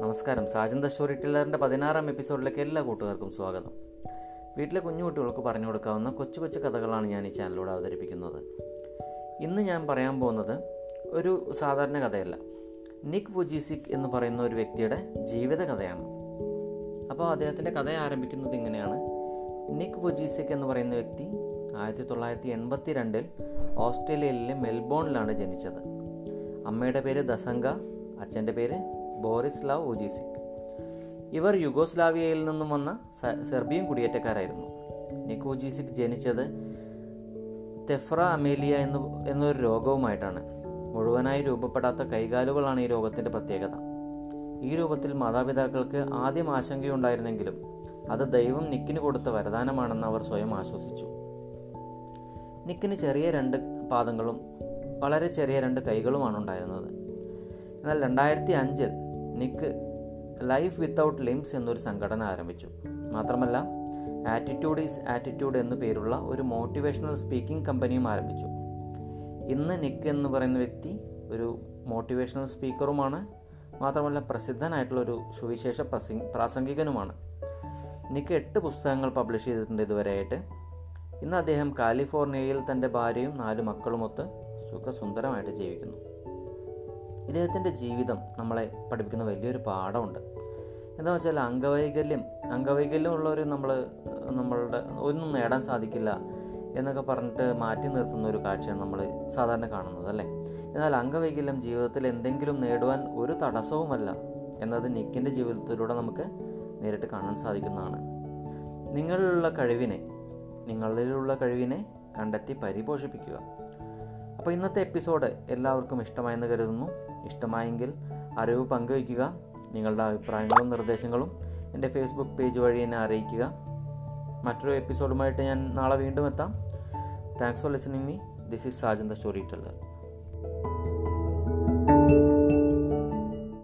നമസ്കാരം. സാജൻ സ്റ്റോറി ടില്ലറിന്റെ പതിനാറാം എപ്പിസോഡിലേക്ക് എല്ലാ കൂട്ടുകാർക്കും സ്വാഗതം. വീട്ടിലെ കുഞ്ഞു കുട്ടികൾക്ക് പറഞ്ഞു കൊടുക്കാവുന്ന കൊച്ചു കൊച്ചു കഥകളാണ് ഞാൻ ഈ ചാനലിലൂടെ അവതരിപ്പിക്കുന്നത്. ഇന്ന് ഞാൻ പറയാൻ പോകുന്നത് ഒരു സാധാരണ കഥയല്ല. നിക് വുജിസിക് എന്ന് പറയുന്ന ഒരു വ്യക്തിയുടെ ജീവിത കഥയാണ്. അപ്പോൾ അദ്ദേഹത്തിന്റെ കഥ ആരംഭിക്കുന്നത് ഇങ്ങനെയാണ്. നിക് വുജിസിക് എന്ന് പറയുന്ന വ്യക്തി ആയിരത്തി തൊള്ളായിരത്തി എൺപത്തി രണ്ടിൽ ഓസ്ട്രേലിയയിലെ മെൽബോണിലാണ് ജനിച്ചത്. അമ്മയുടെ പേര് ദസംഗ അച്ഛന്റെ പേര് ബോറിസ്ലാവ് ഒജീസിക് ഇവർ യുഗോസ്ലാവിയയിൽ നിന്നും വന്ന സെർബിയൻ കുടിയേറ്റക്കാരായിരുന്നു. നിക്കോജീസിക് ജനിച്ചത് തെഫ്ര അമേലിയ എന്ന് എന്നൊരു രോഗവുമായിട്ടാണ്. മുഴുവനായി രൂപപ്പെടാത്ത കൈകാലുകളാണ് ഈ രോഗത്തിന്റെ പ്രത്യേകത. ഈ രൂപത്തിൽ മാതാപിതാക്കൾക്ക് ആദ്യം ആശങ്കയുണ്ടായിരുന്നെങ്കിലും അത് ദൈവം നിക്കിന് കൊടുത്ത വരദാനമാണെന്ന് അവർ സ്വയം ആശ്വസിച്ചു. നിക്കിന് ചെറിയ രണ്ട് പാദങ്ങളും വളരെ ചെറിയ രണ്ട് കൈകളുമാണ് ഉണ്ടായിരുന്നത്. എന്നാൽ രണ്ടായിരത്തി അഞ്ചിൽ നിക്ക് ലൈഫ് വിത്തൗട്ട് ലിംസ് എന്നൊരു സംഘടന ആരംഭിച്ചു. മാത്രമല്ല ആറ്റിറ്റ്യൂഡ് ഈസ് ആറ്റിറ്റ്യൂഡ് എന്നു പേരുള്ള ഒരു മോട്ടിവേഷണൽ സ്പീക്കിംഗ് കമ്പനിയും ആരംഭിച്ചു. ഇന്ന് നിക്ക് എന്ന് പറയുന്ന വ്യക്തി ഒരു മോട്ടിവേഷണൽ സ്പീക്കറുമാണ് മാത്രമല്ല പ്രസിദ്ധനായിട്ടുള്ള ഒരു സുവിശേഷ പ്രസംഗ പ്രാസംഗികനുമാണ്. നിക്ക് എട്ട് പുസ്തകങ്ങൾ പബ്ലിഷ് ചെയ്തിട്ടുണ്ട് ഇതുവരെയായിട്ട്. ഇന്ന് അദ്ദേഹം കാലിഫോർണിയയിൽ തന്റെ ഭാര്യയും നാല് മക്കളുമൊത്ത് സുഖസുന്ദരമായിട്ട് ജീവിക്കുന്നു. ഇദ്ദേഹത്തിന്റെ ജീവിതം നമ്മളെ പഠിപ്പിക്കുന്ന വലിയൊരു പാഠമുണ്ട്. എന്താ വെച്ചാൽ അംഗവൈകല്യം അംഗവൈകല്യം ഉള്ളവർ നമ്മൾ നമ്മളുടെ ഒന്നും നേടാൻ സാധിക്കില്ല എന്നൊക്കെ പറഞ്ഞിട്ട് മാറ്റി നിർത്തുന്ന ഒരു കാഴ്ചയാണ് നമ്മൾ സാധാരണ കാണുന്നത് അല്ലേ? എന്നാൽ അംഗവൈകല്യം ജീവിതത്തിൽ എന്തെങ്കിലും നേടുവാൻ ഒരു തടസ്സവുമല്ല എന്നത് നിക്കിന്റെ ജീവിതത്തിലൂടെ നമുക്ക് നേരിട്ട് കാണാൻ സാധിക്കുന്നതാണ്. നിങ്ങളിലുള്ള കഴിവിനെ നിങ്ങളിലുള്ള കഴിവിനെ കണ്ടെത്തി പരിപോഷിപ്പിക്കുക. അപ്പോൾ ഇന്നത്തെ എപ്പിസോഡ് എല്ലാവർക്കും ഇഷ്ടമായെന്ന് കരുതുന്നു. ഇഷ്ടമായെങ്കിൽ അറിവ് പങ്കുവയ്ക്കുക നിങ്ങളുടെ അഭിപ്രായങ്ങളും നിർദ്ദേശങ്ങളും എന്റെ ഫേസ്ബുക്ക് പേജ് വഴി എന്നെ അറിയിക്കുക. മറ്റൊരു എപ്പിസോഡുമായിട്ട് ഞാൻ നാളെ വീണ്ടും എത്താം. Thanks for listening me this is Sajan the story teller